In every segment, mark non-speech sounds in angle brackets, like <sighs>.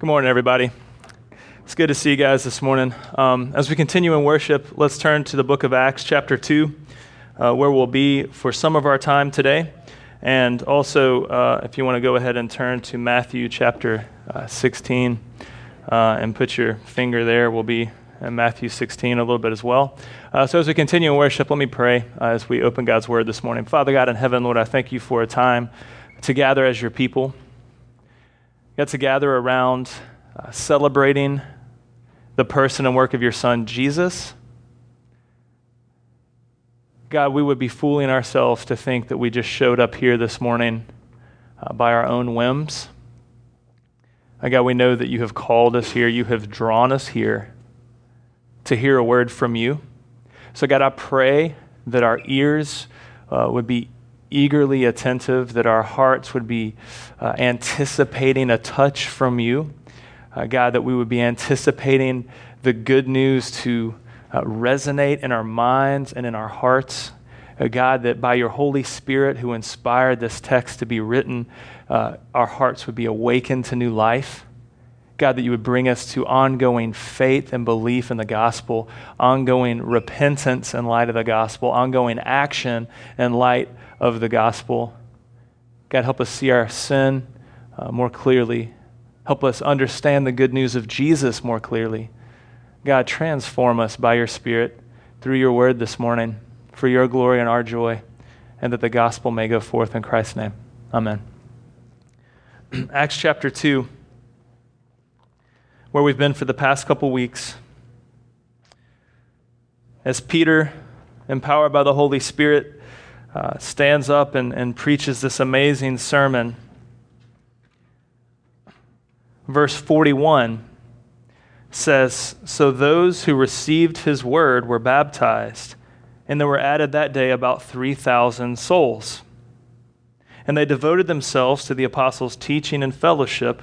Good morning, everybody. It's good to see you guys this morning. Um, as we continue in worship, let's turn to the book of Acts, chapter 2, uh, where we'll be for some of our time today. And also, uh, if you want to go ahead and turn to Matthew chapter uh, 16 uh, and put your finger there, we'll be in Matthew 16 a little bit as well. Uh, so, as we continue in worship, let me pray uh, as we open God's word this morning. Father God in heaven, Lord, I thank you for a time to gather as your people got to gather around uh, celebrating the person and work of your son, Jesus. God, we would be fooling ourselves to think that we just showed up here this morning uh, by our own whims. Uh, God, we know that you have called us here, you have drawn us here to hear a word from you. So, God, I pray that our ears uh, would be eagerly attentive, that our hearts would be uh, anticipating a touch from you. Uh, God, that we would be anticipating the good news to uh, resonate in our minds and in our hearts. Uh, God, that by your Holy Spirit who inspired this text to be written, uh, our hearts would be awakened to new life. God, that you would bring us to ongoing faith and belief in the gospel, ongoing repentance in light of the gospel, ongoing action in light of the gospel. God, help us see our sin uh, more clearly. Help us understand the good news of Jesus more clearly. God, transform us by your Spirit through your word this morning for your glory and our joy, and that the gospel may go forth in Christ's name. Amen. <clears throat> Acts chapter 2, where we've been for the past couple weeks. As Peter, empowered by the Holy Spirit, uh, stands up and, and preaches this amazing sermon. Verse 41 says So those who received his word were baptized, and there were added that day about 3,000 souls. And they devoted themselves to the apostles' teaching and fellowship,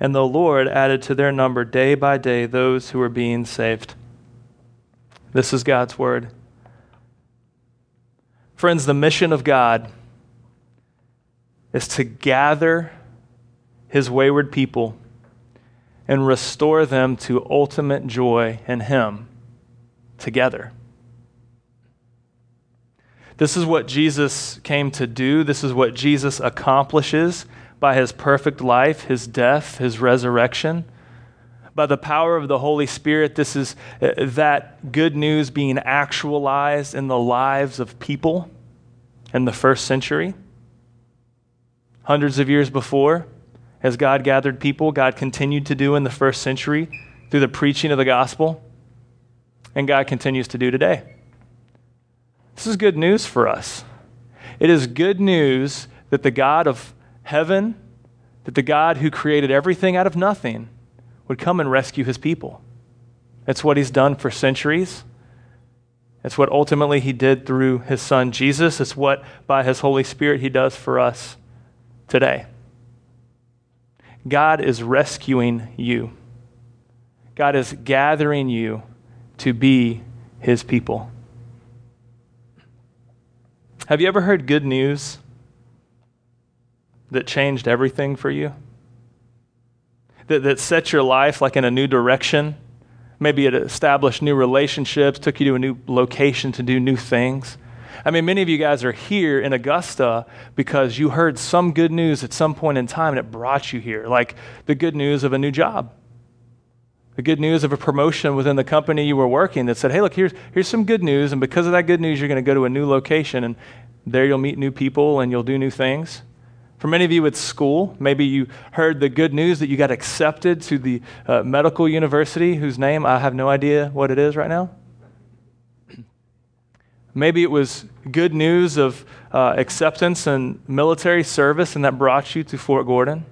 And the Lord added to their number day by day those who were being saved. This is God's word. Friends, the mission of God is to gather his wayward people and restore them to ultimate joy in him together. This is what Jesus came to do. This is what Jesus accomplishes by his perfect life, his death, his resurrection. By the power of the Holy Spirit, this is uh, that good news being actualized in the lives of people in the first century. Hundreds of years before, as God gathered people, God continued to do in the first century through the preaching of the gospel, and God continues to do today. This is good news for us. It is good news that the God of heaven, that the God who created everything out of nothing, would come and rescue his people. That's what he's done for centuries. It's what ultimately he did through his son Jesus. It's what, by his Holy Spirit, he does for us today. God is rescuing you, God is gathering you to be his people. Have you ever heard good news that changed everything for you? That, that set your life like in a new direction? Maybe it established new relationships, took you to a new location to do new things. I mean, many of you guys are here in Augusta because you heard some good news at some point in time and it brought you here, like the good news of a new job, the good news of a promotion within the company you were working that said, hey, look, here's, here's some good news, and because of that good news, you're going to go to a new location, and there you'll meet new people and you'll do new things. For many of you, it's school. Maybe you heard the good news that you got accepted to the uh, medical university, whose name I have no idea what it is right now. <clears throat> Maybe it was good news of uh, acceptance and military service, and that brought you to Fort Gordon.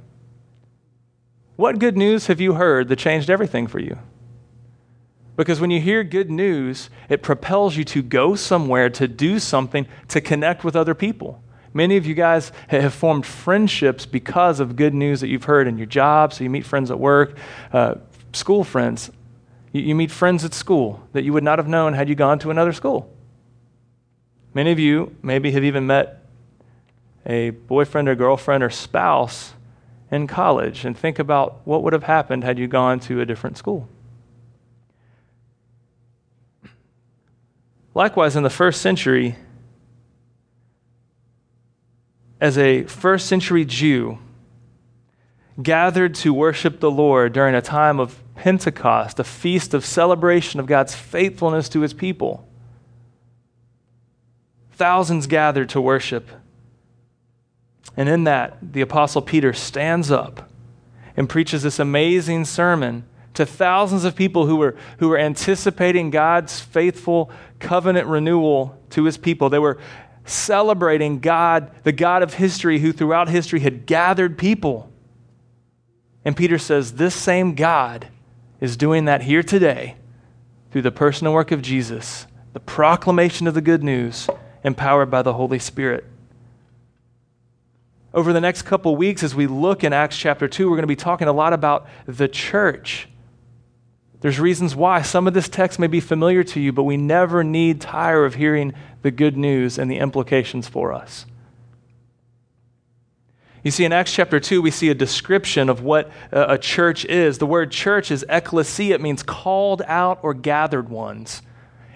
What good news have you heard that changed everything for you? Because when you hear good news, it propels you to go somewhere, to do something, to connect with other people. Many of you guys have formed friendships because of good news that you've heard in your job. So you meet friends at work, uh, school friends. You, you meet friends at school that you would not have known had you gone to another school. Many of you maybe have even met a boyfriend or girlfriend or spouse in college and think about what would have happened had you gone to a different school. Likewise, in the first century, as a first century Jew, gathered to worship the Lord during a time of Pentecost, a feast of celebration of God's faithfulness to his people. Thousands gathered to worship. And in that, the Apostle Peter stands up and preaches this amazing sermon to thousands of people who were, who were anticipating God's faithful covenant renewal to his people. They were celebrating God, the God of history, who throughout history had gathered people. And Peter says, This same God is doing that here today through the personal work of Jesus, the proclamation of the good news, empowered by the Holy Spirit. Over the next couple weeks, as we look in Acts chapter 2, we're going to be talking a lot about the church there's reasons why some of this text may be familiar to you, but we never need tire of hearing the good news and the implications for us. You see, in Acts chapter 2, we see a description of what a church is. The word church is ecclesia, it means called out or gathered ones.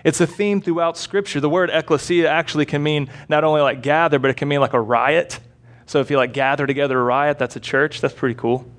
It's a theme throughout Scripture. The word ecclesia actually can mean not only like gather, but it can mean like a riot. So if you like gather together a riot, that's a church. That's pretty cool.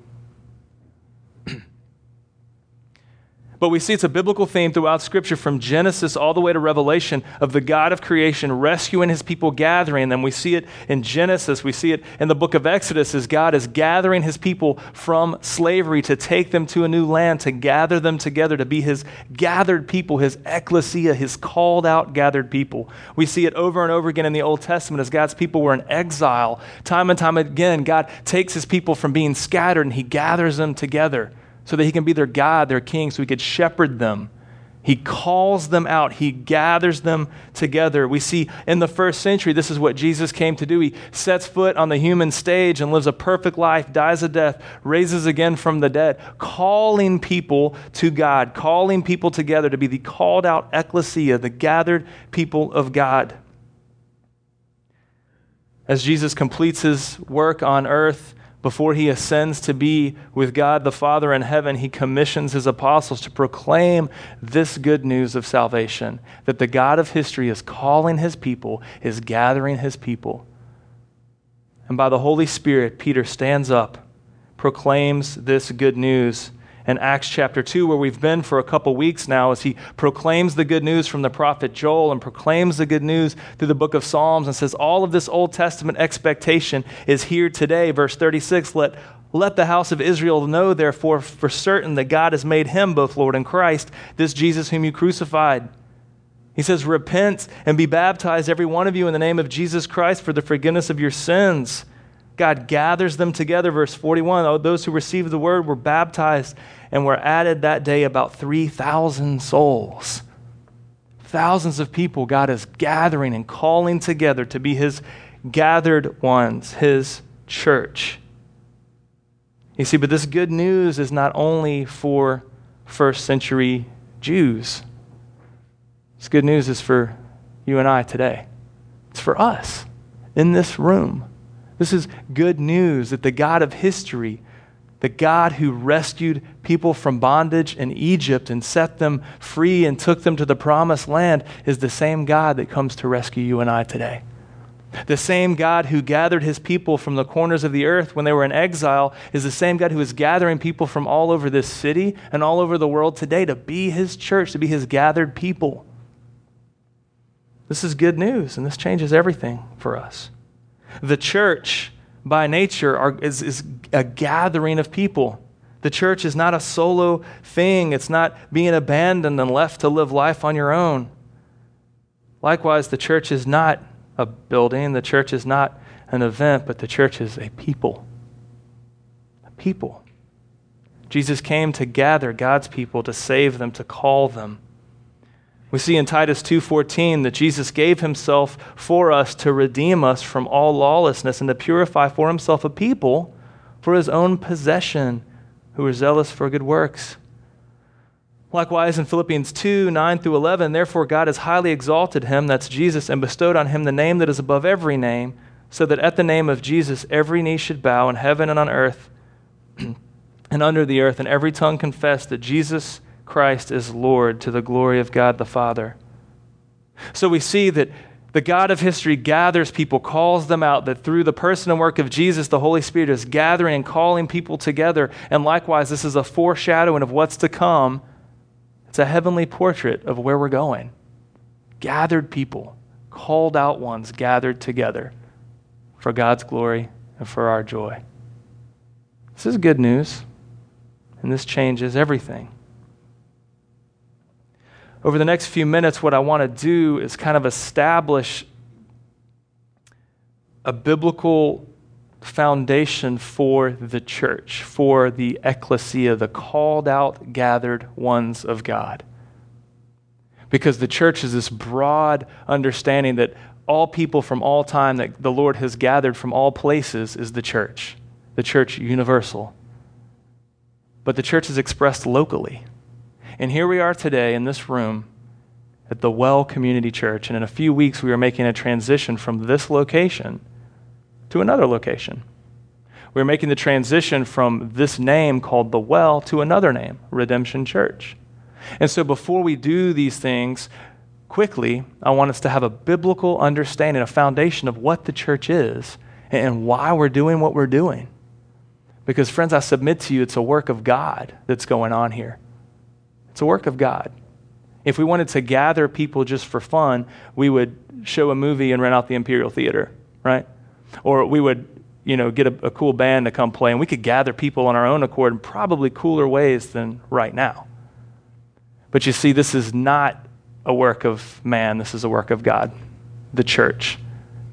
But we see it's a biblical theme throughout Scripture from Genesis all the way to Revelation of the God of creation rescuing his people, gathering them. We see it in Genesis. We see it in the book of Exodus as God is gathering his people from slavery to take them to a new land, to gather them together, to be his gathered people, his ecclesia, his called out, gathered people. We see it over and over again in the Old Testament as God's people were in exile. Time and time again, God takes his people from being scattered and he gathers them together so that he can be their God, their king, so he could shepherd them. He calls them out. He gathers them together. We see in the first century, this is what Jesus came to do. He sets foot on the human stage and lives a perfect life, dies a death, raises again from the dead, calling people to God, calling people together to be the called out ecclesia, the gathered people of God. As Jesus completes his work on earth, before he ascends to be with God the Father in heaven, he commissions his apostles to proclaim this good news of salvation that the God of history is calling his people, is gathering his people. And by the Holy Spirit, Peter stands up, proclaims this good news in Acts chapter 2, where we've been for a couple weeks now, as he proclaims the good news from the prophet Joel and proclaims the good news through the book of Psalms and says, All of this Old Testament expectation is here today. Verse 36 Let, let the house of Israel know, therefore, for certain that God has made him both Lord and Christ, this Jesus whom you crucified. He says, Repent and be baptized, every one of you, in the name of Jesus Christ for the forgiveness of your sins God gathers them together. Verse 41 those who received the word were baptized and were added that day about 3,000 souls. Thousands of people God is gathering and calling together to be his gathered ones, his church. You see, but this good news is not only for first century Jews. This good news is for you and I today. It's for us in this room. This is good news that the God of history, the God who rescued people from bondage in Egypt and set them free and took them to the promised land, is the same God that comes to rescue you and I today. The same God who gathered his people from the corners of the earth when they were in exile is the same God who is gathering people from all over this city and all over the world today to be his church, to be his gathered people. This is good news, and this changes everything for us. The church, by nature, are, is, is a gathering of people. The church is not a solo thing, it's not being abandoned and left to live life on your own. Likewise, the church is not a building, the church is not an event, but the church is a people. A people. Jesus came to gather God's people, to save them, to call them. We see in Titus 2:14 that Jesus gave himself for us to redeem us from all lawlessness and to purify for himself a people for his own possession who are zealous for good works. Likewise, in Philippians 2 9 through 11, therefore God has highly exalted him, that's Jesus, and bestowed on him the name that is above every name, so that at the name of Jesus every knee should bow in heaven and on earth <clears throat> and under the earth, and every tongue confess that Jesus Christ is Lord to the glory of God the Father. So we see that the God of history gathers people, calls them out, that through the person and work of Jesus, the Holy Spirit is gathering and calling people together. And likewise, this is a foreshadowing of what's to come it's a heavenly portrait of where we're going. Gathered people, called out ones, gathered together for God's glory and for our joy. This is good news, and this changes everything. Over the next few minutes, what I want to do is kind of establish a biblical foundation for the church, for the ecclesia, the called out, gathered ones of God. Because the church is this broad understanding that all people from all time that the Lord has gathered from all places is the church, the church universal. But the church is expressed locally. And here we are today in this room at the Well Community Church. And in a few weeks, we are making a transition from this location to another location. We're making the transition from this name called the Well to another name, Redemption Church. And so before we do these things, quickly, I want us to have a biblical understanding, a foundation of what the church is and why we're doing what we're doing. Because, friends, I submit to you, it's a work of God that's going on here. It's a work of God. If we wanted to gather people just for fun, we would show a movie and rent out the Imperial Theater, right? Or we would, you know, get a, a cool band to come play, and we could gather people on our own accord in probably cooler ways than right now. But you see, this is not a work of man, this is a work of God, the church,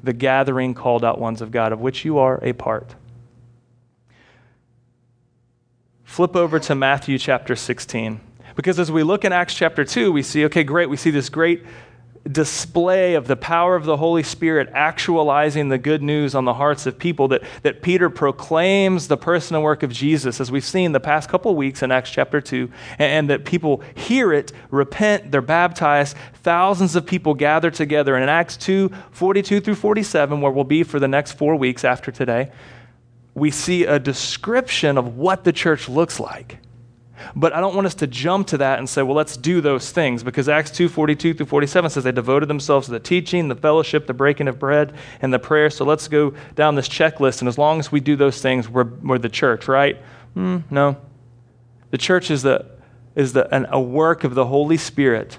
the gathering called out ones of God, of which you are a part. Flip over to Matthew chapter 16. Because as we look in Acts chapter 2, we see, okay, great, we see this great display of the power of the Holy Spirit actualizing the good news on the hearts of people that, that Peter proclaims the person and work of Jesus, as we've seen the past couple weeks in Acts chapter 2, and, and, that people hear it, repent, they're baptized, thousands of people gather together. And in Acts 2 42 through 47, where we'll be for the next four weeks after today, we see a description of what the church looks like. But I don't want us to jump to that and say, well, let's do those things because Acts 2 42 through 47 says they devoted themselves to the teaching, the fellowship, the breaking of bread, and the prayer. So let's go down this checklist. And as long as we do those things, we're, we're the church, right? Mm, no. The church is, the, is the, an, a work of the Holy Spirit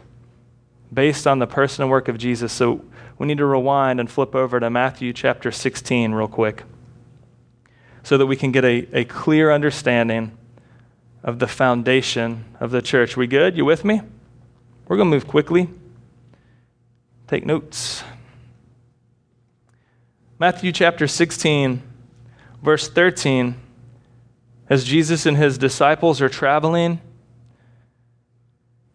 based on the person and work of Jesus. So we need to rewind and flip over to Matthew chapter 16 real quick so that we can get a, a clear understanding of the foundation of the church. We good? You with me? We're going to move quickly. Take notes. Matthew chapter 16, verse 13. As Jesus and his disciples are traveling,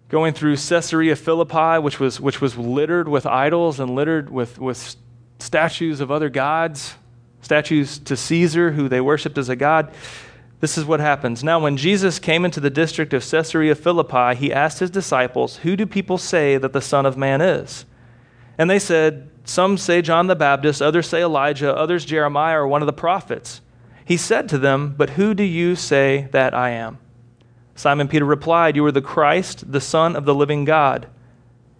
going through Caesarea Philippi, which was, which was littered with idols and littered with, with statues of other gods, statues to Caesar, who they worshiped as a god. This is what happens. Now, when Jesus came into the district of Caesarea Philippi, he asked his disciples, Who do people say that the Son of Man is? And they said, Some say John the Baptist, others say Elijah, others Jeremiah or one of the prophets. He said to them, But who do you say that I am? Simon Peter replied, You are the Christ, the Son of the living God.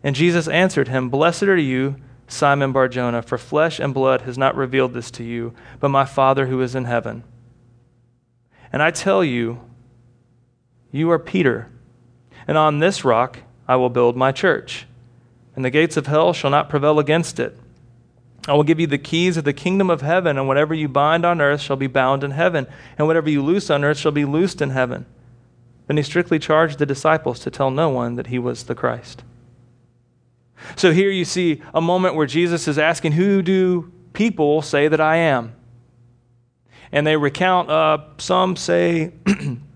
And Jesus answered him, Blessed are you, Simon Barjona, for flesh and blood has not revealed this to you, but my Father who is in heaven. And I tell you, you are Peter, and on this rock I will build my church, and the gates of hell shall not prevail against it. I will give you the keys of the kingdom of heaven, and whatever you bind on earth shall be bound in heaven, and whatever you loose on earth shall be loosed in heaven. Then he strictly charged the disciples to tell no one that he was the Christ. So here you see a moment where Jesus is asking, Who do people say that I am? And they recount uh, some say <clears throat>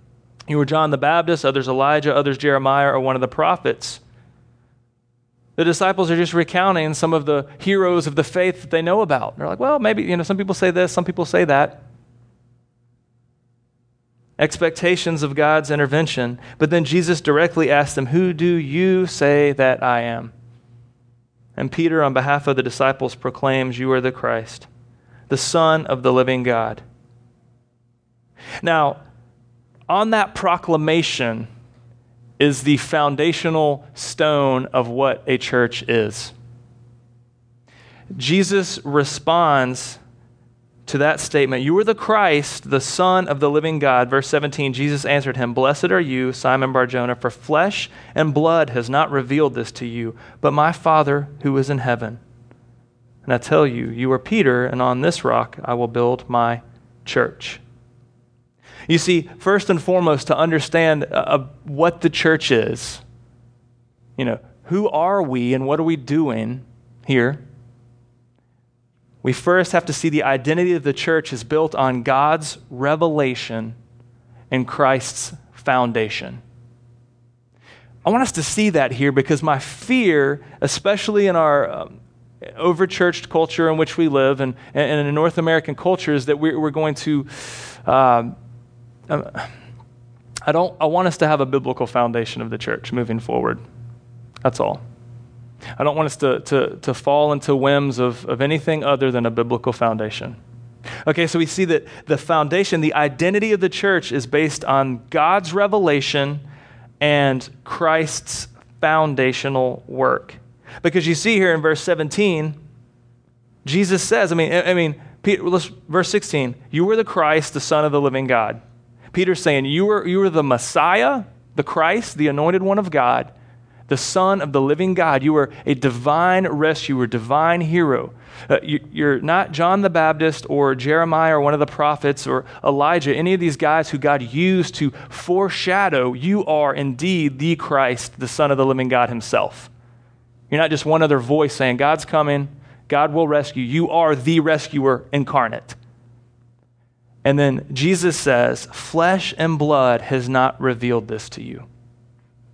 You were John the Baptist, others Elijah, others Jeremiah, or one of the prophets. The disciples are just recounting some of the heroes of the faith that they know about. They're like, well, maybe, you know, some people say this, some people say that. Expectations of God's intervention. But then Jesus directly asked them, Who do you say that I am? And Peter, on behalf of the disciples, proclaims, You are the Christ, the Son of the living God. Now, on that proclamation is the foundational stone of what a church is. Jesus responds to that statement You are the Christ, the Son of the living God. Verse 17 Jesus answered him, Blessed are you, Simon Barjona, for flesh and blood has not revealed this to you, but my Father who is in heaven. And I tell you, you are Peter, and on this rock I will build my church. You see, first and foremost, to understand uh, what the church is, you know, who are we and what are we doing here? We first have to see the identity of the church is built on God's revelation and Christ's foundation. I want us to see that here because my fear, especially in our um, overchurched culture in which we live and, and in North American culture, is that we're, we're going to um, um, I don't I want us to have a biblical foundation of the church moving forward. That's all. I don't want us to, to, to fall into whims of, of anything other than a biblical foundation. Okay, so we see that the foundation, the identity of the church is based on God's revelation and Christ's foundational work. Because you see here in verse 17, Jesus says, I mean, I mean, Peter, verse 16, you were the Christ, the Son of the living God. Peter's saying, You are, you are the Messiah, the Christ, the anointed one of God, the Son of the living God. You are a divine rescuer, divine hero. Uh, you, are not John the Baptist or Jeremiah or one of the prophets or Elijah, any of these guys who God used to foreshadow. You are indeed the Christ, the Son of the living God himself. You're not just one other voice saying, God's coming, God will rescue. You are the rescuer incarnate. And then Jesus says, Flesh and blood has not revealed this to you,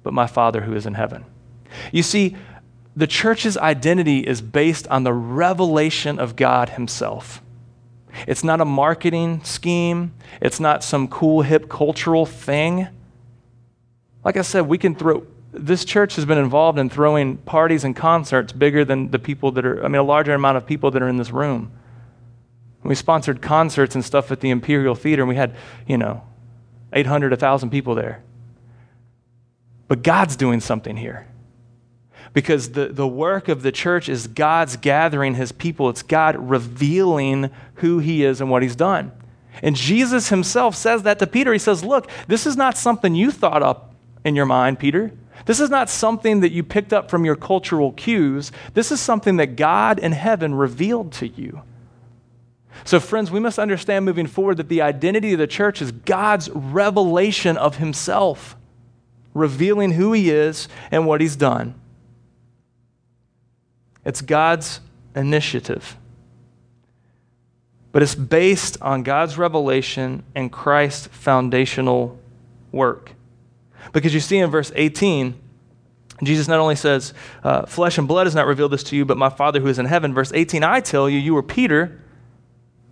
but my Father who is in heaven. You see, the church's identity is based on the revelation of God Himself. It's not a marketing scheme, it's not some cool, hip cultural thing. Like I said, we can throw. This church has been involved in throwing parties and concerts bigger than the people that are, I mean, a larger amount of people that are in this room. We sponsored concerts and stuff at the Imperial Theater, and we had, you know, 800, 1,000 people there. But God's doing something here. Because the, the work of the church is God's gathering his people, it's God revealing who he is and what he's done. And Jesus himself says that to Peter. He says, Look, this is not something you thought up in your mind, Peter. This is not something that you picked up from your cultural cues. This is something that God in heaven revealed to you. So, friends, we must understand moving forward that the identity of the church is God's revelation of Himself, revealing who He is and what He's done. It's God's initiative. But it's based on God's revelation and Christ's foundational work. Because you see in verse 18, Jesus not only says, uh, Flesh and blood has not revealed this to you, but my Father who is in heaven. Verse 18, I tell you, you are Peter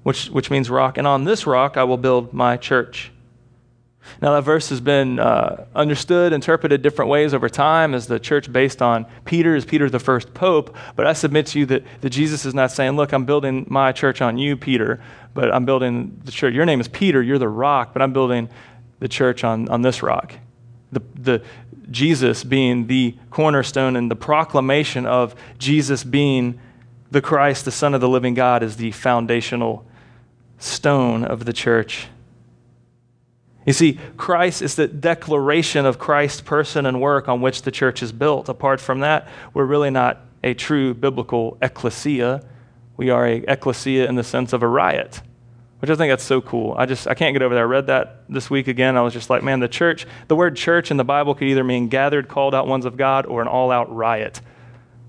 which, which means rock, and on this rock I will build my church. Now, that verse has been uh, understood, interpreted different ways over time as the church based on Peter, as Peter the first pope. But I submit to you that, that Jesus is not saying, Look, I'm building my church on you, Peter, but I'm building the church. Your name is Peter, you're the rock, but I'm building the church on, on this rock. The, the, Jesus being the cornerstone and the proclamation of Jesus being the Christ, the Son of the living God, is the foundational stone of the church. You see, Christ is the declaration of Christ's person and work on which the church is built. Apart from that, we're really not a true biblical ecclesia. We are a ecclesia in the sense of a riot, which I think that's so cool. I just I can't get over that. I read that this week again. I was just like, man, the church, the word church in the Bible could either mean gathered, called out ones of God, or an all-out riot.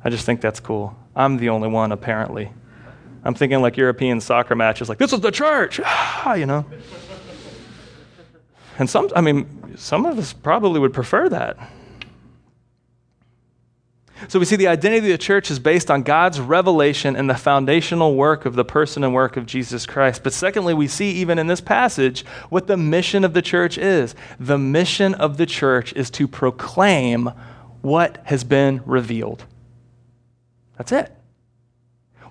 I just think that's cool. I'm the only one, apparently. I'm thinking like European soccer matches, like, this is the church, <sighs> ah, you know. And some, I mean, some of us probably would prefer that. So we see the identity of the church is based on God's revelation and the foundational work of the person and work of Jesus Christ. But secondly, we see even in this passage what the mission of the church is. The mission of the church is to proclaim what has been revealed. That's it.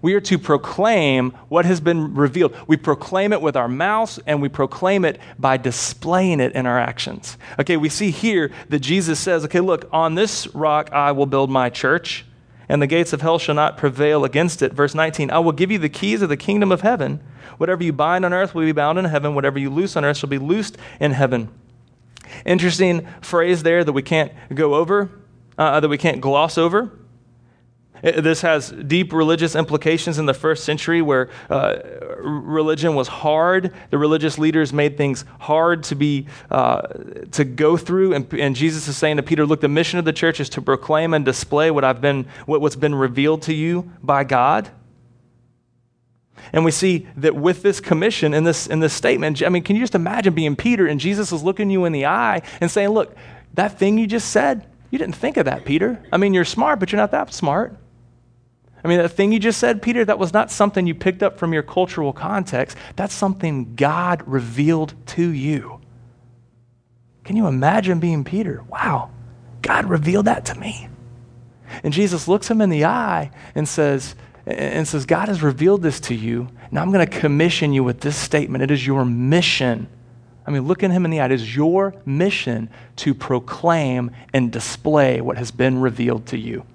We are to proclaim what has been revealed. We proclaim it with our mouths and we proclaim it by displaying it in our actions. Okay, we see here that Jesus says, okay, look, on this rock I will build my church, and the gates of hell shall not prevail against it. Verse 19, I will give you the keys of the kingdom of heaven. Whatever you bind on earth will be bound in heaven, whatever you loose on earth shall be loosed in heaven. Interesting phrase there that we can't go over, uh, that we can't gloss over. This has deep religious implications in the first century where uh, religion was hard. The religious leaders made things hard to, be, uh, to go through. And, and, Jesus is saying to Peter, Look, the mission of the church is to proclaim and display what I've been, what, what's been revealed to you by God. And we see that with this commission in this, in this statement, I mean, can you just imagine being Peter and Jesus is looking you in the eye and saying, Look, that thing you just said, you didn't think of that, Peter. I mean, you're smart, but you're not that smart. I mean, that thing you just said, Peter, that was not something you picked up from your cultural context. That's something God revealed to you. Can you imagine being Peter? Wow, God revealed that to me. And Jesus looks him in the eye and says, and says, God has revealed this to you. Now I'm going to commission you with this statement. It is your mission. I mean, look at him in the eye. It is your mission to proclaim and display what has been revealed to you.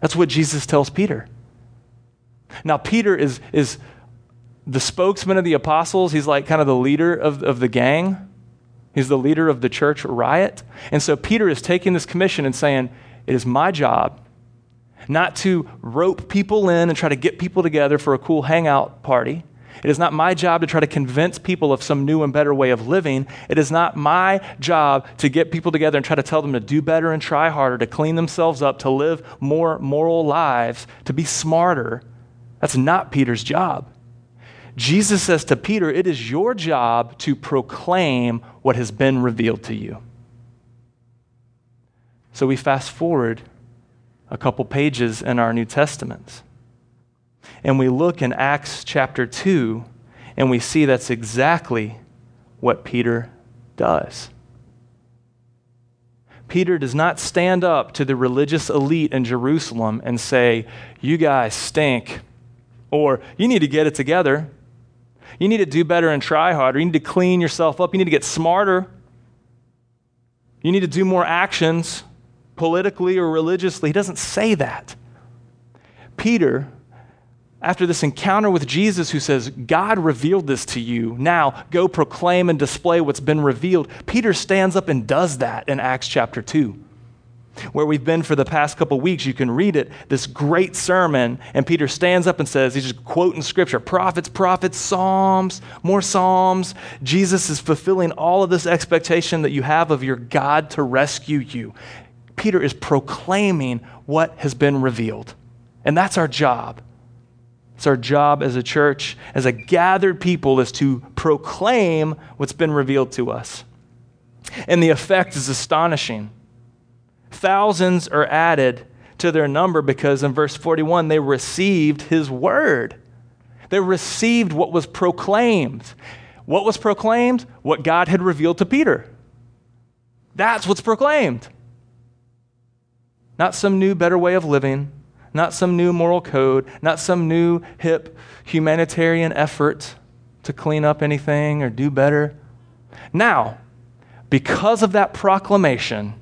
That's what Jesus tells Peter. Now, Peter is, is the spokesman of the apostles. He's like kind of the leader of, of the gang, he's the leader of the church riot. And so, Peter is taking this commission and saying, It is my job not to rope people in and try to get people together for a cool hangout party. It is not my job to try to convince people of some new and better way of living. It is not my job to get people together and try to tell them to do better and try harder, to clean themselves up, to live more moral lives, to be smarter. That's not Peter's job. Jesus says to Peter, It is your job to proclaim what has been revealed to you. So we fast forward a couple pages in our New Testaments and we look in Acts chapter 2, and we see that's exactly what Peter does. Peter does not stand up to the religious elite in Jerusalem and say, You guys stink, or you need to get it together. You need to do better and try harder. You need to clean yourself up. You need to get smarter. You need to do more actions politically or religiously. He doesn't say that. Peter after this encounter with Jesus, who says, God revealed this to you. Now go proclaim and display what's been revealed. Peter stands up and does that in Acts chapter 2. Where we've been for the past couple weeks, you can read it, this great sermon, and Peter stands up and says, he's just quoting scripture prophets, prophets, Psalms, more Psalms. Jesus is fulfilling all of this expectation that you have of your God to rescue you. Peter is proclaiming what has been revealed. And that's our job it's our job as a church, as a gathered people, is to proclaim what's been revealed to us. And the effect is astonishing. Thousands are added to their number because in verse 41, they received his word. They received what was proclaimed. What was proclaimed? What God had revealed to Peter. That's what's proclaimed. Not some new, better way of living, not some new moral code, not some new hip humanitarian effort to clean up anything or do better. Now, because of that proclamation,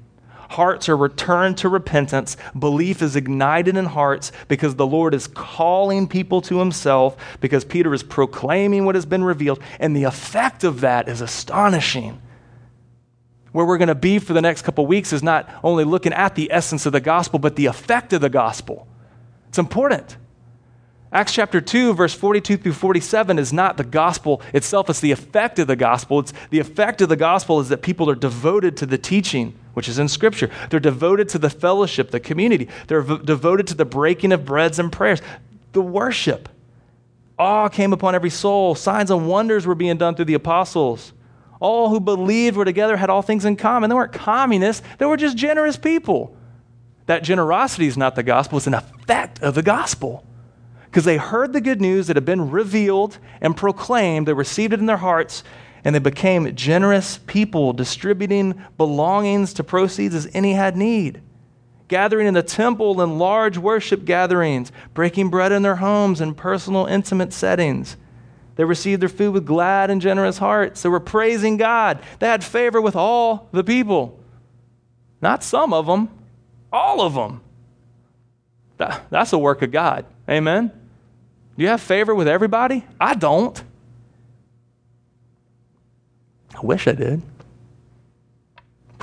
hearts are returned to repentance. Belief is ignited in hearts because the Lord is calling people to himself, because Peter is proclaiming what has been revealed. And the effect of that is astonishing where we're going to be for the next couple weeks is not only looking at the essence of the gospel, but the effect of the gospel. It's important. Acts chapter 2, verse 42 through 47 is not the gospel itself, it's the effect of the gospel. It's the effect of the gospel is that people are devoted to the teaching, which is in Scripture. They're devoted to the fellowship, the community. They're v- devoted to the breaking of breads and prayers, the worship. Awe came upon every soul. Signs and wonders were being done through the apostles. all who believed were together, had all things in common. They weren't communists, they were just generous people. That generosity is not the gospel, it's an effect of the gospel. Because they heard the good news that had been revealed and proclaimed, they received it in their hearts, and they became generous people, distributing belongings to proceeds as any had need gathering in the temple in large worship gatherings, breaking bread in their homes in personal, intimate settings. They received their food with glad and generous hearts. They were praising God. They had favor with all the people. Not some of them, all of them. That, that's a work of God. Amen? Do you have favor with everybody? I don't. I wish I did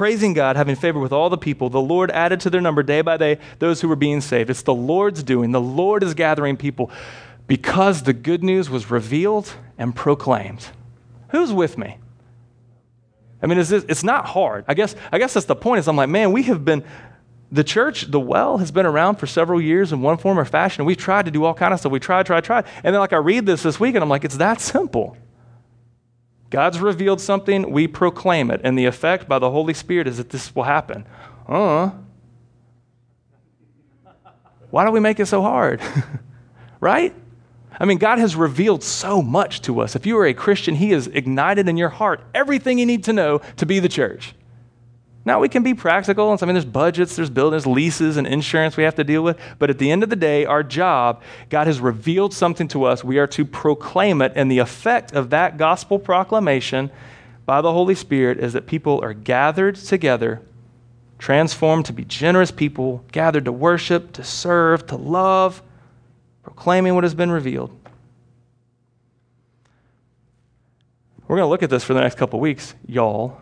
praising God, having favor with all the people. The Lord added to their number day by day those who were being saved. It's the Lord's doing. The Lord is gathering people because the good news was revealed and proclaimed. Who's with me? I mean, this, it's not hard. I guess, I guess that's the point is I'm like, man, we have been, the church, the well, has been around for several years in one form or fashion. We've tried to do all kind of stuff. We tried, tried, tried. And then like I read this this week and I'm like, it's that simple. God's revealed something, we proclaim it. And the effect by the Holy Spirit is that this will happen. Uh, why do we make it so hard? <laughs> right? I mean, God has revealed so much to us. If you are a Christian, He has ignited in your heart everything you need to know to be the church. Now we can be practical. And I mean, there's budgets, there's buildings, leases, and insurance we have to deal with. But at the end of the day, our job, God has revealed something to us. We are to proclaim it. And the effect of that gospel proclamation by the Holy Spirit is that people are gathered together, transformed to be generous people, gathered to worship, to serve, to love, proclaiming what has been revealed. We're going to look at this for the next couple weeks, y'all.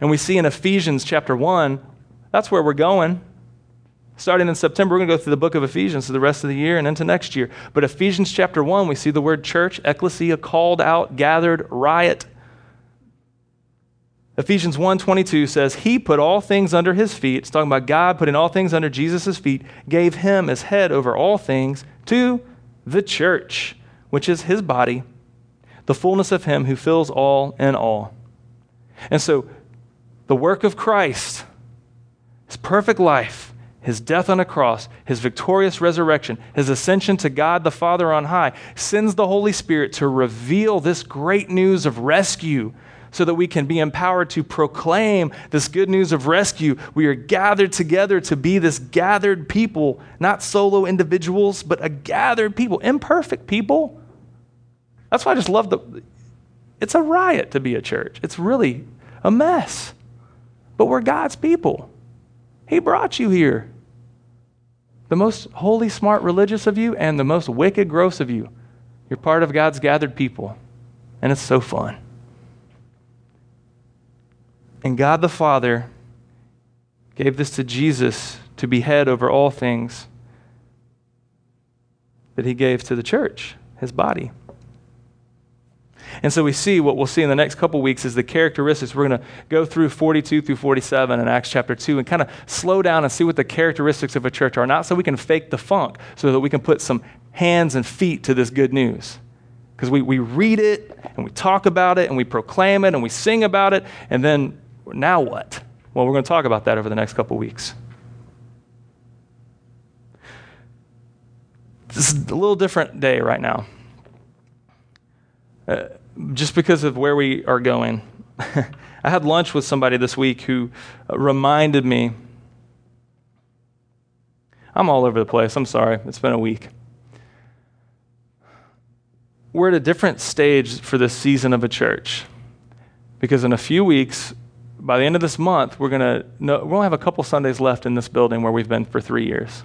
And we see in Ephesians chapter 1, that's where we're going. Starting in September, we're going to go through the book of Ephesians for the rest of the year and into next year. But Ephesians chapter 1, we see the word church, ecclesia, called out, gathered, riot. Ephesians 1:22 says, "He put all things under his feet." It's talking about God putting all things under Jesus' feet, gave him as head over all things to the church, which is his body, the fullness of him who fills all in all. And so the work of Christ, his perfect life, his death on a cross, his victorious resurrection, his ascension to God the Father on high, sends the Holy Spirit to reveal this great news of rescue so that we can be empowered to proclaim this good news of rescue. We are gathered together to be this gathered people, not solo individuals, but a gathered people, imperfect people. That's why I just love the. It's a riot to be a church. It's really a mess but we're God's people. He brought you here. The most holy, smart, religious of you, and the most wicked, gross of you. You're part of God's gathered people. And it's so fun. And God the Father gave this to Jesus to be head over all things that he gave to the church, his body. And so we see what we'll see in the next couple weeks is the characteristics. We're going to go through 42 through 47 in Acts chapter 2 and kind of slow down and see what the characteristics of a church are. Not so we can fake the funk, so that we can put some hands and feet to this good news. Because we, we read it and we talk about it and we proclaim it and we sing about it, and then now what? Well, we're going to talk about that over the next couple weeks. This is a little different day right now. Uh, just because of where we are going. <laughs> I had lunch with somebody this week who uh, reminded me. I'm all over the place. I'm sorry. It's been a week. We're at a different stage for this season of a church because in a few weeks, by the end of this month, we're going to we only have a couple Sundays left in this building where we've been for three years.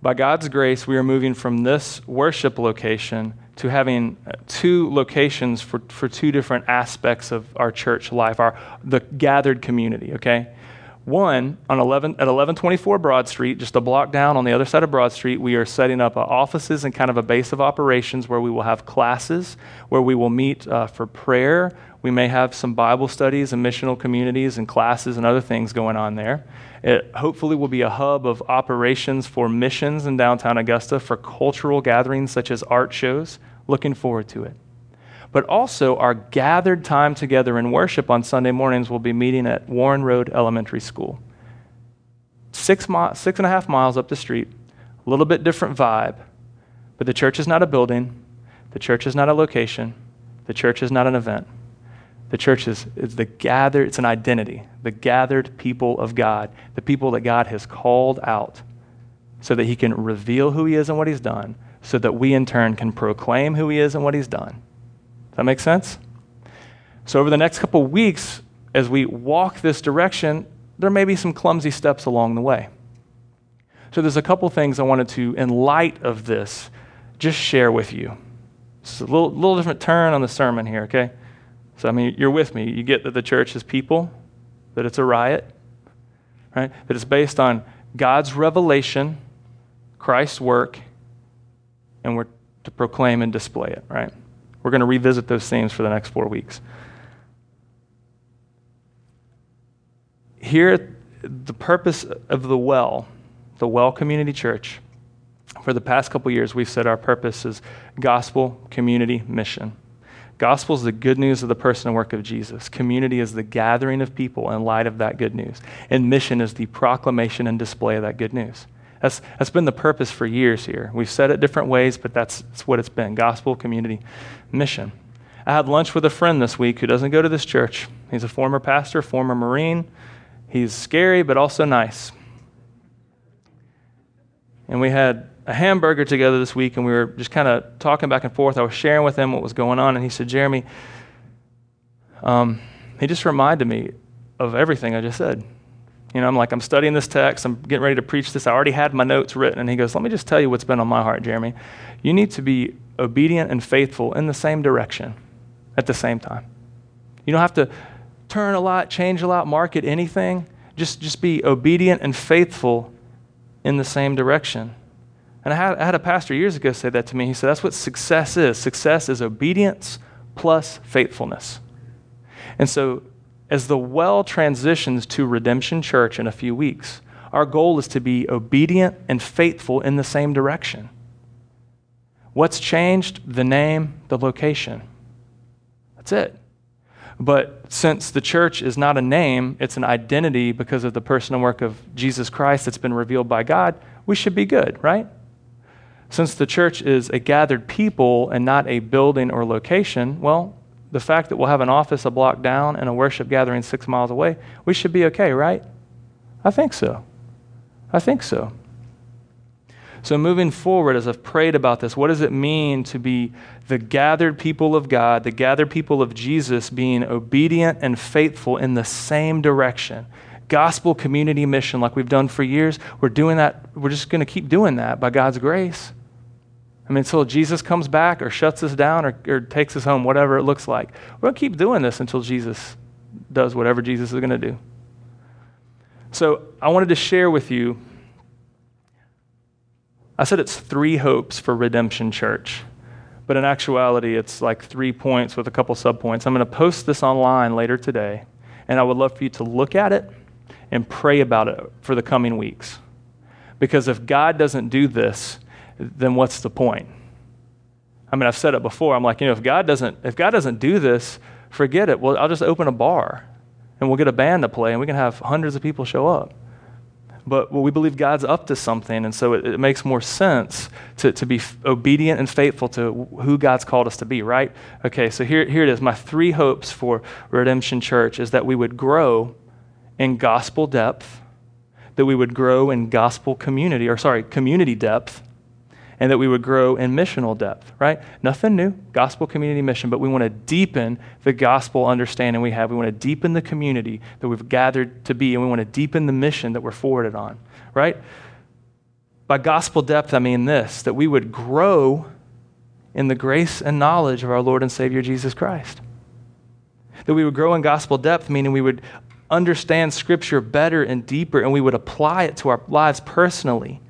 By God's grace, we are moving from this worship location to having uh, two locations for, for two different aspects of our church life, our, the gathered community, okay? One, on 11, at 1124 Broad Street, just a block down on the other side of Broad Street, we are setting up uh, offices and kind of a base of operations where we will have classes, where we will meet uh, for prayer. We may have some Bible studies and missional communities and classes and other things going on there. It hopefully will be a hub of operations for missions in downtown Augusta for cultural gatherings such as art shows. Looking forward to it. but also our gathered time together in worship on Sunday mornings will be meeting at Warren Road Elementary School. Six, mi- six and a half miles up the street, a little bit different vibe, but the church is not a building, the church is not a location, the church is not an event. The church is, is the gathered, it's an identity, the gathered people of God, the people that God has called out so that he can reveal who he is and what he's done, so that we in turn can proclaim who he is and what he's done. Does that make sense? So, over the next couple weeks, as we walk this direction, there may be some clumsy steps along the way. So, there's a couple things I wanted to, in light of this, just share with you. It's a little, little different turn on the sermon here, okay? So, I mean, you're with me. You get that the church is people, that it's a riot, right? That it's based on God's revelation Christ's work, and we're to proclaim and display it, right? We're going to revisit those themes for the next four weeks. Here, the purpose of the well, the Well Community Church, for the past couple years, we've said our purpose is gospel, community, mission. Gospel is the good news of the person and work of Jesus. Community is the gathering of people in light of that good news. And mission is the proclamation and display of that good news. That's, that's been the purpose for years here. We've said it different ways, but that's, that's what it's been gospel, community, mission. I had lunch with a friend this week who doesn't go to this church. He's a former pastor, former Marine. He's scary, but also nice. And we had a hamburger together this week, and we were just kind of talking back and forth. I was sharing with him what was going on, and he said, Jeremy, um, he just reminded me of everything I just said. You know, I'm like, I'm studying this text, I'm getting ready to preach this. I already had my notes written. And he goes, Let me just tell you what's been on my heart, Jeremy. You need to be obedient and faithful in the same direction at the same time. You don't have to turn a lot, change a lot, market anything. Just, just be obedient and faithful in the same direction. And I had, I had a pastor years ago say that to me. He said, That's what success is. Success is obedience plus faithfulness. And so as the well transitions to Redemption Church in a few weeks, our goal is to be obedient and faithful in the same direction. What's changed? The name, the location. That's it. But since the church is not a name, it's an identity because of the personal work of Jesus Christ that's been revealed by God, we should be good, right? Since the church is a gathered people and not a building or location, well, the fact that we'll have an office a block down and a worship gathering six miles away, we should be okay, right? I think so. I think so. So, moving forward, as I've prayed about this, what does it mean to be the gathered people of God, the gathered people of Jesus, being obedient and faithful in the same direction? Gospel community mission, like we've done for years, we're doing that, we're just going to keep doing that by God's grace. I mean, until Jesus comes back or shuts us down or, or takes us home, whatever it looks like. We're going to keep doing this until Jesus does whatever Jesus is going to do. So I wanted to share with you. I said it's three hopes for Redemption Church, but in actuality, it's like three points with a couple subpoints. I'm going to post this online later today, and I would love for you to look at it and pray about it for the coming weeks. Because if God doesn't do this, then what's the point? I mean, I've said it before. I'm like, you know, if God doesn't, if God doesn't do this, forget it. Well, I'll just open a bar and we'll get a band to play and we can have hundreds of people show up. But well, we believe God's up to something, and so it, it makes more sense to, to be f- obedient and faithful to who God's called us to be, right? Okay, so here, here it is. My three hopes for Redemption Church is that we would grow in gospel depth, that we would grow in gospel community, or sorry, community depth, and that we would grow in missional depth, right? Nothing new, gospel community mission, but we want to deepen the gospel understanding we have. We want to deepen the community that we've gathered to be, and we want to deepen the mission that we're forwarded on, right? By gospel depth, I mean this that we would grow in the grace and knowledge of our Lord and Savior Jesus Christ. That we would grow in gospel depth, meaning we would understand Scripture better and deeper, and we would apply it to our lives personally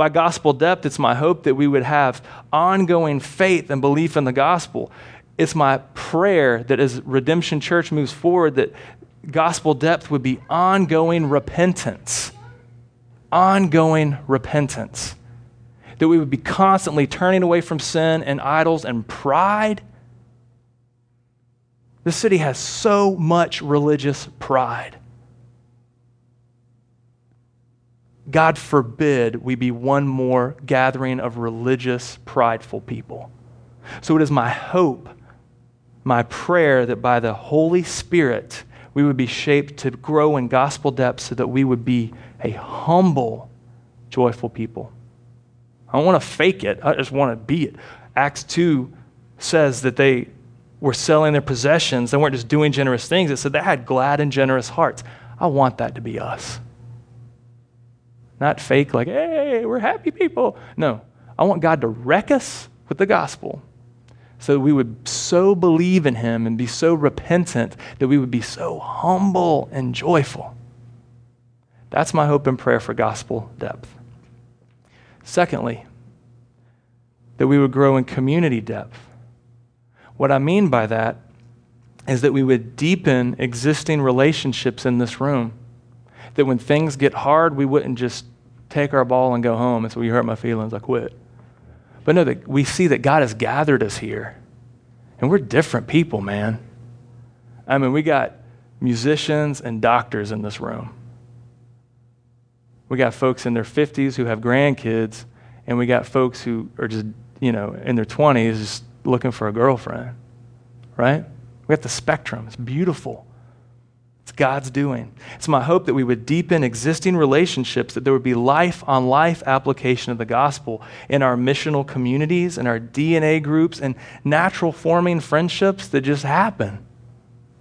by gospel depth, it's my hope that we would have ongoing faith and belief in the gospel. It's my prayer that as Redemption Church moves forward, that gospel depth would be ongoing repentance. Ongoing repentance. That we would be constantly turning away from sin and idols and pride This city has so much religious pride. God forbid we be one more gathering of religious, prideful people. So it is my hope, my prayer that by the Holy Spirit, we would be shaped to grow in gospel depth so that we would be a humble, joyful people. I don't want to fake it, I just want to be it. Acts 2 says that they were selling their possessions. They weren't just doing generous things. It said they had glad and generous hearts. I want that to be us. Not fake, like, hey, we're happy people. No, I want God to wreck us with the gospel so we would so believe in Him and be so repentant that we would be so humble and joyful. That's my hope and prayer for gospel depth. Secondly, that we would grow in community depth. What I mean by that is that we would deepen existing relationships in this room. That when things get hard, we wouldn't just take our ball and go home and say, you hurt my feelings, I quit. But no, that we see that God has gathered us here. And we're different people, man. I mean, we got musicians and doctors in this room. We got folks in their 50s who have grandkids, and we got folks who are just, you know, in their 20s just looking for a girlfriend, right? We got the spectrum. It's beautiful. It's God's doing. It's my hope that we would deepen existing relationships, that there would be life on life application of the gospel in our missional communities, in our DNA groups, and natural forming friendships that just happen.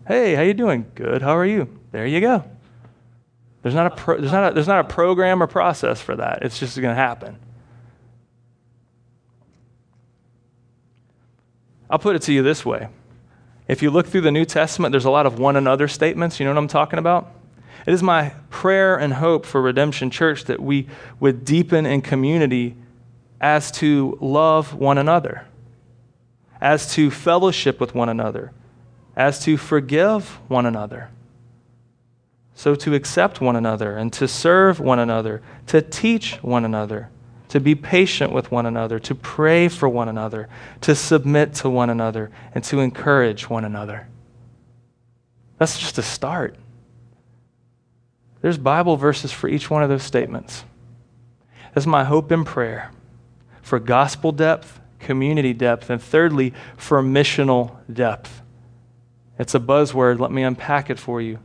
Hey, how you doing? Good. How are you? There you go. There's not a, pro, there's not a, there's not a program or process for that. It's just going to happen. I'll put it to you this way if you look through the New Testament, there's a lot of one another statements. You know what I'm talking about? It is my prayer and hope for Redemption Church that we would deepen in community as to love one another, as to fellowship with one another, as to forgive one another. So to accept one another and to serve one another, to teach one another to be patient with one another, to pray for one another, to submit to one another, and to encourage one another. That's just a start. There's Bible verses for each one of those statements. That's my hope and prayer for gospel depth, community depth, and thirdly, for missional depth. It's a buzzword. Let me unpack it for you.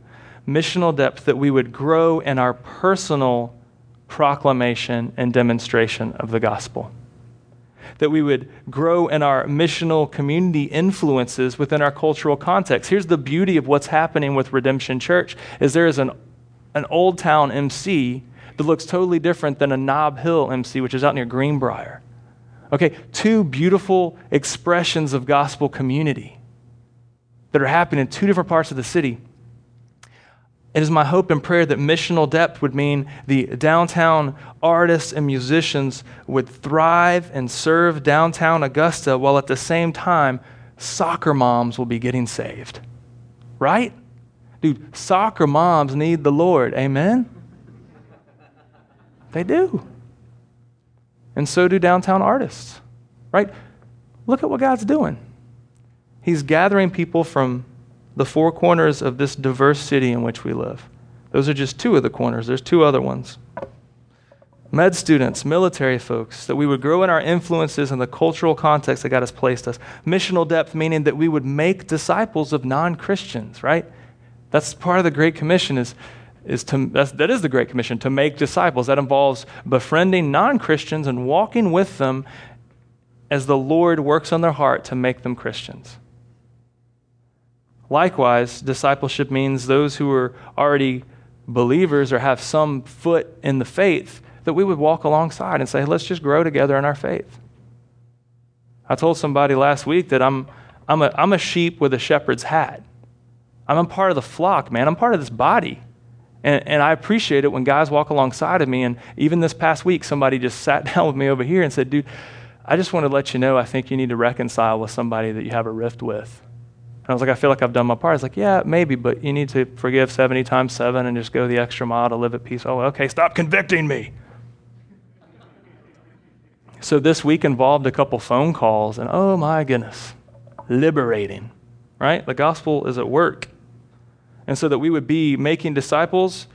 Missional depth, that we would grow in our personal proclamation and demonstration of the gospel. That we would grow in our missional community influences within our cultural context. Here's the beauty of what's happening with Redemption Church is there is an, an old town MC that looks totally different than a Nob Hill MC, which is out near Greenbrier. Okay, two beautiful expressions of gospel community that are happening in two different parts of the city it is my hope and prayer that missional depth would mean the downtown artists and musicians would thrive and serve downtown Augusta while at the same time soccer moms will be getting saved. Right? Dude, soccer moms need the Lord. Amen? They do. And so do downtown artists. Right? Look at what God's doing. He's gathering people from the four corners of this diverse city in which we live. Those are just two of the corners, there's two other ones. Med students, military folks, that we would grow in our influences in the cultural context that God has placed us. Missional depth, meaning that we would make disciples of non Christians, right? That's part of the Great Commission, is, is to, that's, that is the Great Commission, to make disciples. That involves befriending non Christians and walking with them as the Lord works on their heart to make them Christians. Likewise, discipleship means those who are already believers or have some foot in the faith, that we would walk alongside and say, let's just grow together in our faith. I told somebody last week that I'm, I'm, a, I'm a sheep with a shepherd's hat. I'm a part of the flock, man. I'm part of this body. And, and I appreciate it when guys walk alongside of me. And even this past week, somebody just sat <laughs> down with me over here and said, dude, I just want to let you know I think you need to reconcile with somebody that you have a rift with. And I was like, I feel like I've done my part. Was like, yeah, maybe, but you need to forgive 70 times 7 and just go the extra mile to live at peace. Oh, okay, stop convicting me. So this week involved a couple phone calls, and oh my goodness, liberating. right? The gospel is at work. And so that we would be making disciples,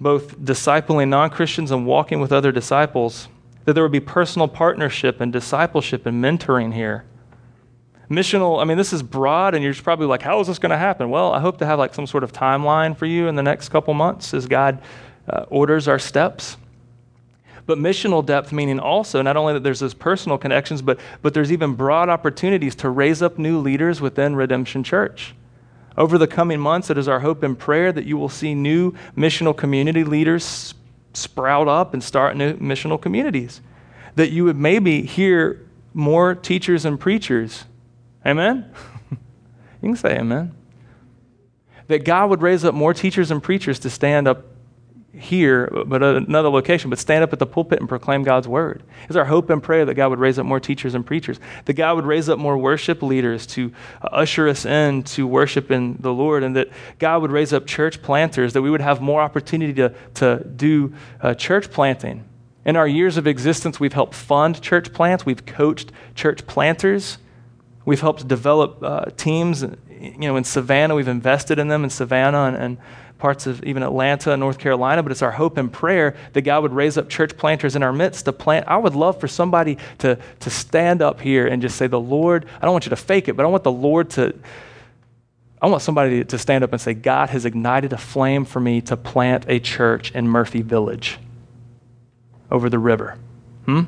both discipling non Christians and walking with other disciples, that there would be personal partnership and discipleship and mentoring here. Missional, I mean, this is broad, and you're probably like, how is this going to happen? Well, I hope to have like some sort of timeline for you in the next couple months as God uh, orders our steps. But missional depth, meaning also not only that there's those personal connections, but, but there's even broad opportunities to raise up new leaders within Redemption Church. Over the coming months, it is our hope and prayer that you will see new missional community leaders sprout up and start new missional communities. That you would maybe hear more teachers and preachers. Amen? <laughs> you can say amen. That God would raise up more teachers and preachers to stand up here, but another location, but stand up at the pulpit and proclaim God's word. It's our hope and prayer that God would raise up more teachers and preachers, that God would raise up more worship leaders to usher us in to worship in the Lord, and that God would raise up church planters, that we would have more opportunity to, to do uh, church planting. In our years of existence, we've helped fund church plants, we've coached church planters, we've helped develop uh, teams. You know, in Savannah, we've invested in them in Savannah and, and parts of even Atlanta and North Carolina, but it's our hope and prayer that God would raise up church planters in our midst to plant. I would love for somebody to, to stand up here and just say, The Lord, I don't want you to fake it, but I want the Lord to. I want somebody to stand up and say, God has ignited a flame for me to plant a church in Murphy Village over the river. Hmm?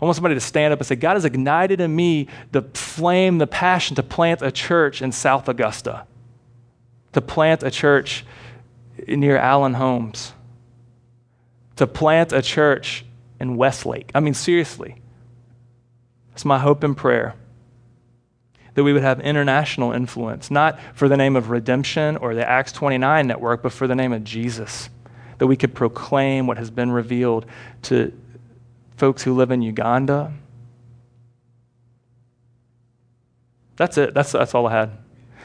I want somebody to stand up and say, God has ignited in me the flame, the passion to plant a church in South Augusta to plant a church near Allen Homes, to plant a church in Westlake. I mean, seriously. It's my hope and prayer that we would have international influence, not for the name of redemption or the Acts 29 network, but for the name of Jesus. That we could proclaim what has been revealed to folks who live in Uganda. That's it. That's, that's all I had.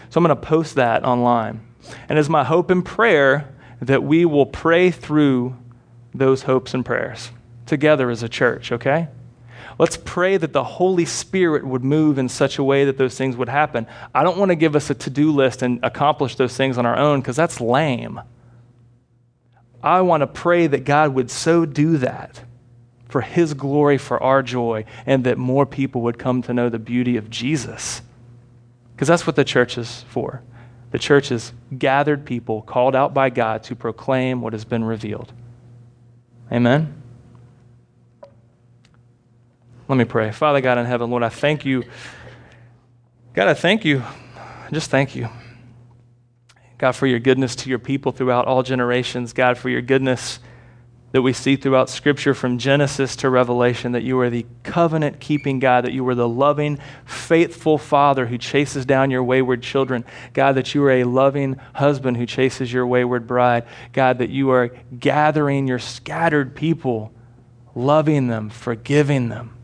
So I'm going to post that online. And it's my hope and prayer that we will pray through those hopes and prayers together as a church, okay? Let's pray that the Holy Spirit would move in such a way that those things would happen. I don't want to give us a to do list and accomplish those things on our own because that's lame. I want to pray that God would so do that for His glory, for our joy, and that more people would come to know the beauty of Jesus. Because that's what the church is for. The church is gathered people called out by God to proclaim what has been revealed. Amen. Let me pray. Father God in heaven, Lord, I thank you. God, I thank you. Just thank you. God, for your goodness to your people throughout all generations. God, for your goodness that we see throughout Scripture from Genesis to Revelation that you are the covenant keeping God, that you are the loving, faithful Father who chases down your wayward children. God, that you are a loving husband who chases your wayward bride. God, that you are gathering your scattered people, loving them, forgiving them,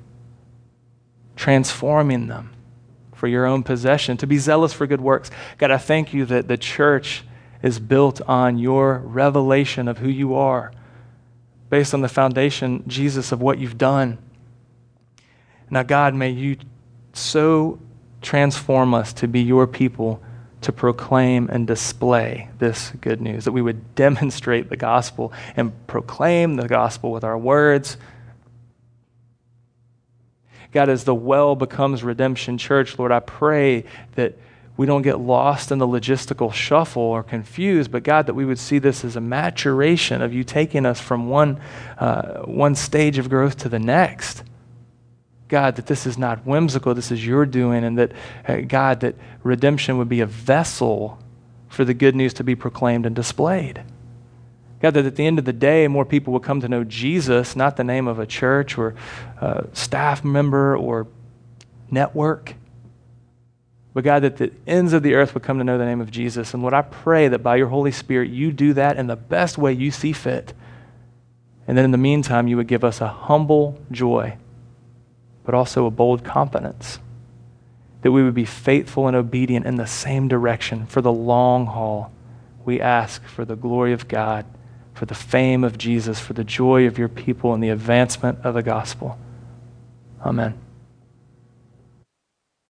transforming them for your own possession, to be zealous for good works. God, I thank you that the church is built on your revelation of who you are based on the foundation, Jesus, of what you've done. Now, God, may you so transform us to be your people to proclaim and display this good news, that we would demonstrate the gospel and proclaim the gospel with our words. God, as the well becomes Redemption Church, Lord, I pray that we don't get lost in the logistical shuffle or confused, but God, that we would see this as a maturation of you taking us from one, uh, one stage of growth to the next. God, that this is not whimsical, this is your doing, and that, uh, God, that redemption would be a vessel for the good news to be proclaimed and displayed. God, that at the end of the day, more people will come to know Jesus, not the name of a church or a staff member or network. But God, that the ends of the earth would come to know the name of Jesus. And Lord, I pray that by your Holy Spirit, you do that in the best way you see fit. And then in the meantime, you would give us a humble joy, but also a bold confidence. That we would be faithful and obedient in the same direction for the long haul. We ask for the glory of God, for the fame of Jesus, for the joy of your people, and the advancement of the gospel. Amen.